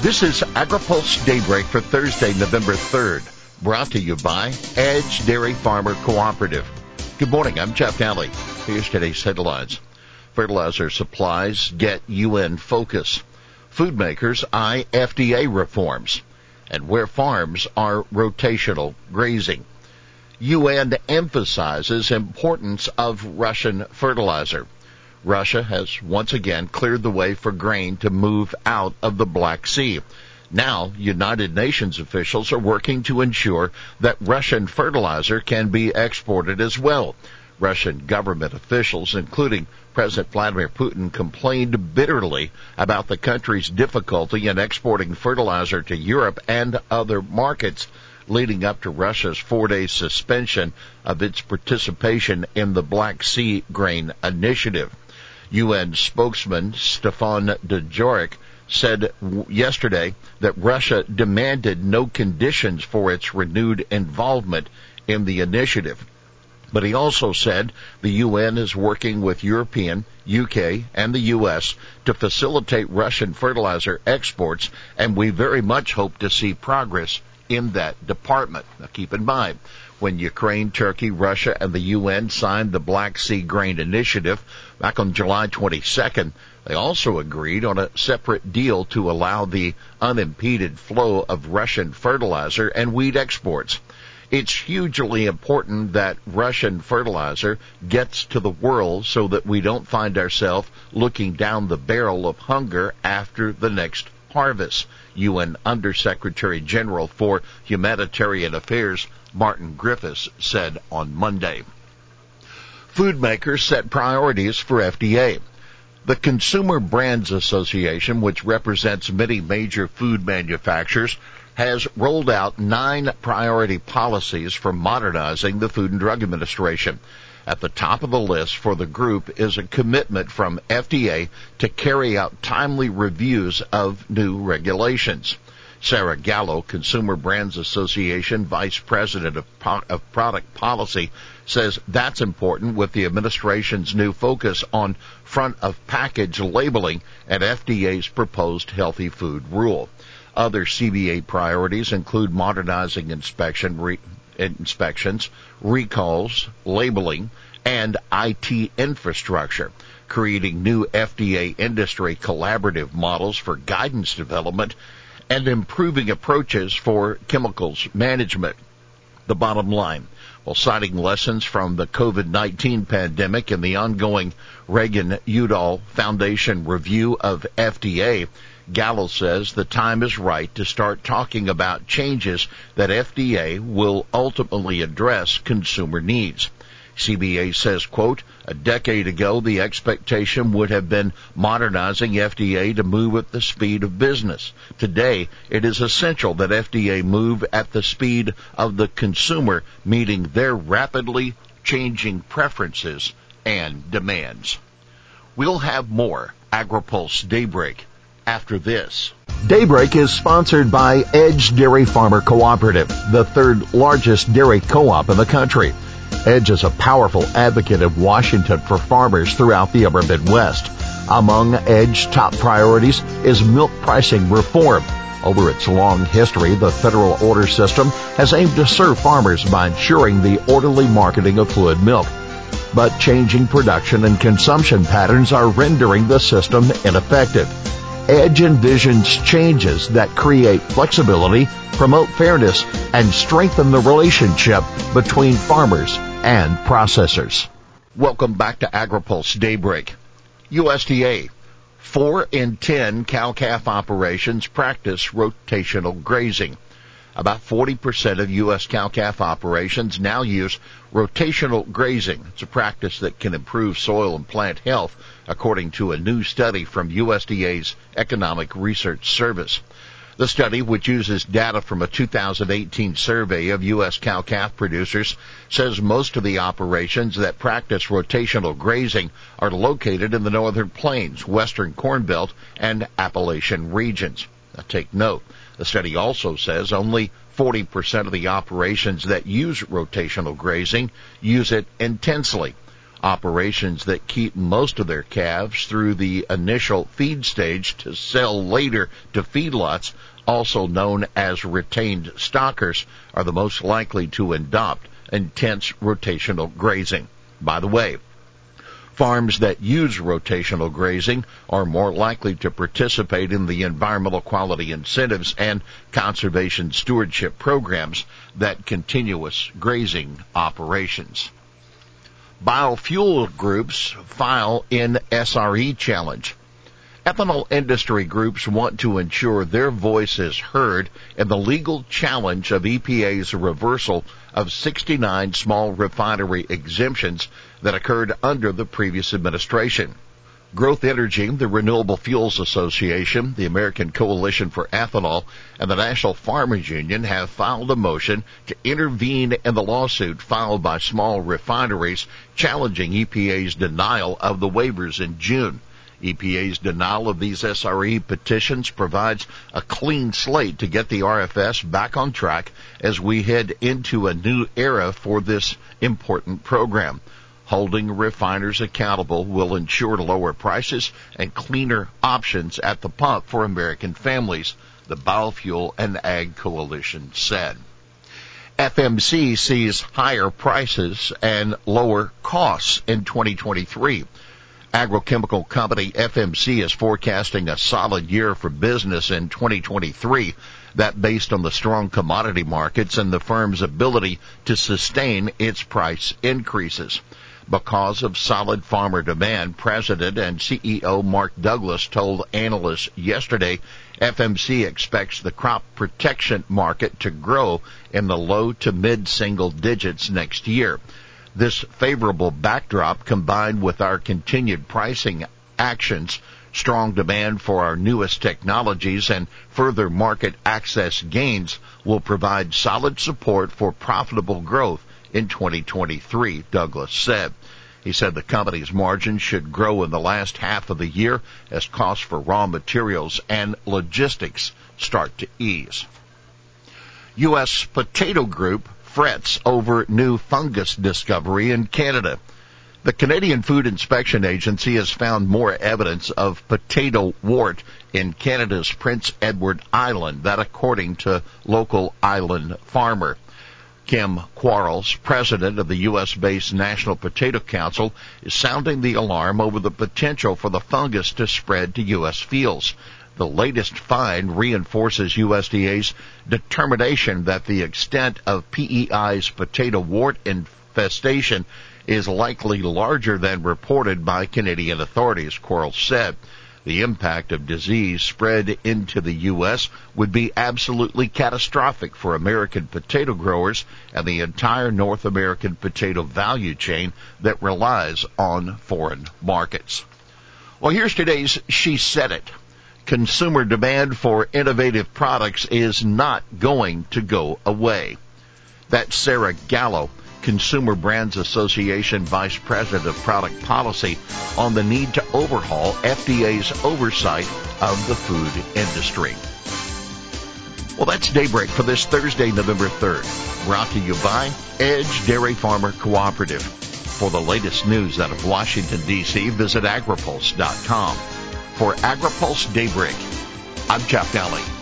This is AgriPulse Daybreak for Thursday, November 3rd, brought to you by Edge Dairy Farmer Cooperative. Good morning, I'm Jeff Daly. Here's today's headlines. Fertilizer supplies get UN focus. Food makers eye FDA reforms. And where farms are rotational grazing. UN emphasizes importance of Russian fertilizer. Russia has once again cleared the way for grain to move out of the Black Sea. Now, United Nations officials are working to ensure that Russian fertilizer can be exported as well. Russian government officials, including President Vladimir Putin, complained bitterly about the country's difficulty in exporting fertilizer to Europe and other markets leading up to Russia's four-day suspension of its participation in the Black Sea Grain Initiative. UN spokesman Stefan Dujarric said yesterday that Russia demanded no conditions for its renewed involvement in the initiative. But he also said the UN is working with European, UK, and the US to facilitate Russian fertilizer exports, and we very much hope to see progress in that department. Now keep in mind, when Ukraine, Turkey, Russia, and the UN signed the Black Sea Grain Initiative back on July 22nd, they also agreed on a separate deal to allow the unimpeded flow of Russian fertilizer and wheat exports. It's hugely important that Russian fertilizer gets to the world so that we don't find ourselves looking down the barrel of hunger after the next harvest. UN Undersecretary General for Humanitarian Affairs Martin Griffiths said on Monday. Food makers set priorities for FDA. The Consumer Brands Association, which represents many major food manufacturers, has rolled out nine priority policies for modernizing the Food and Drug Administration. At the top of the list for the group is a commitment from FDA to carry out timely reviews of new regulations. Sarah Gallo, Consumer Brands Association Vice President of, of, Product Policy, says that's important with the administration's new focus on front of package labeling and FDA's proposed healthy food rule. Other CBA priorities include modernizing inspection re- inspections, recalls, labeling, and IT infrastructure, creating new FDA industry collaborative models for guidance development, and improving approaches for chemicals management. The bottom line, while citing lessons from the COVID-19 pandemic and the ongoing Reagan-Udall Foundation review of FDA, Gallo says the time is right to start talking about changes that FDA will ultimately address consumer needs. CBA says, quote, a decade ago, the expectation would have been modernizing FDA to move at the speed of business. Today, it is essential that FDA move at the speed of the consumer, meeting their rapidly changing preferences and demands. We'll have more AgriPulse Daybreak after this. Daybreak is sponsored by Edge Dairy Farmer Cooperative, the third largest dairy co-op in the country. Edge is a powerful advocate of Washington for farmers throughout the upper Midwest. Among Edge's top priorities is milk pricing reform. Over its long history, the federal order system has aimed to serve farmers by ensuring the orderly marketing of fluid milk. But changing production and consumption patterns are rendering the system ineffective. Edge envisions changes that create flexibility, promote fairness, and strengthen the relationship between farmers and processors. Welcome back to AgriPulse Daybreak. USDA. Four in ten cow-calf operations practice rotational grazing. About 40% of U.S. cow-calf operations now use rotational grazing. It's a practice that can improve soil and plant health, according to a new study from USDA's Economic Research Service. The study, which uses data from a 2018 survey of U.S. cow-calf producers, says most of the operations that practice rotational grazing are located in the northern plains, western corn belt, and Appalachian regions. Take note. The study also says only 40% of the operations that use rotational grazing use it intensely. Operations that keep most of their calves through the initial feed stage to sell later to feedlots, also known as retained stockers, are the most likely to adopt intense rotational grazing. By the way, Farms that use rotational grazing are more likely to participate in the environmental quality incentives and conservation stewardship programs that continuous grazing operations. Biofuel groups file in SRE challenge. Ethanol industry groups want to ensure their voice is heard in the legal challenge of EPA's reversal of 69 small refinery exemptions that occurred under the previous administration. Growth Energy, the Renewable Fuels Association, the American Coalition for Ethanol, and the National Farmers Union have filed a motion to intervene in the lawsuit filed by small refineries challenging EPA's denial of the waivers in June. EPA's denial of these SRE petitions provides a clean slate to get the RFS back on track as we head into a new era for this important program. Holding refiners accountable will ensure lower prices and cleaner options at the pump for American families, the Biofuel and Ag Coalition said. FMC sees higher prices and lower costs in 2023 agrochemical company FMC is forecasting a solid year for business in 2023 that based on the strong commodity markets and the firm's ability to sustain its price increases. Because of solid farmer demand, President and CEO Mark Douglas told analysts yesterday FMC expects the crop protection market to grow in the low to mid single digits next year. This favorable backdrop combined with our continued pricing actions, strong demand for our newest technologies and further market access gains will provide solid support for profitable growth in 2023, Douglas said. He said the company's margins should grow in the last half of the year as costs for raw materials and logistics start to ease. U.S. Potato Group frets over new fungus discovery in Canada. The Canadian Food Inspection Agency has found more evidence of potato wart in Canada's Prince Edward Island, that according to local island farmer. Kam Quarles, president of the U.S. based National Potato Council, is sounding the alarm over the potential for the fungus to spread to U.S. fields. The latest find reinforces USDA's determination that the extent of PEI's potato wart infestation is likely larger than reported by Canadian authorities, Quarles said. The impact of disease spread into the U.S. would be absolutely catastrophic for American potato growers and the entire North American potato value chain that relies on foreign markets. Well, here's today's She Said It consumer demand for innovative products is not going to go away. That's Sarah Gallo, Consumer Brands Association Vice President of Product Policy, on the need to overhaul FDA's oversight of the food industry. Well, that's Daybreak for this Thursday, November 3rd. Brought to you by Edge Dairy Farmer Cooperative. For the latest news out of Washington, D.C., visit agripulse.com. For AgriPulse Daybreak, I'm Jeff Daly.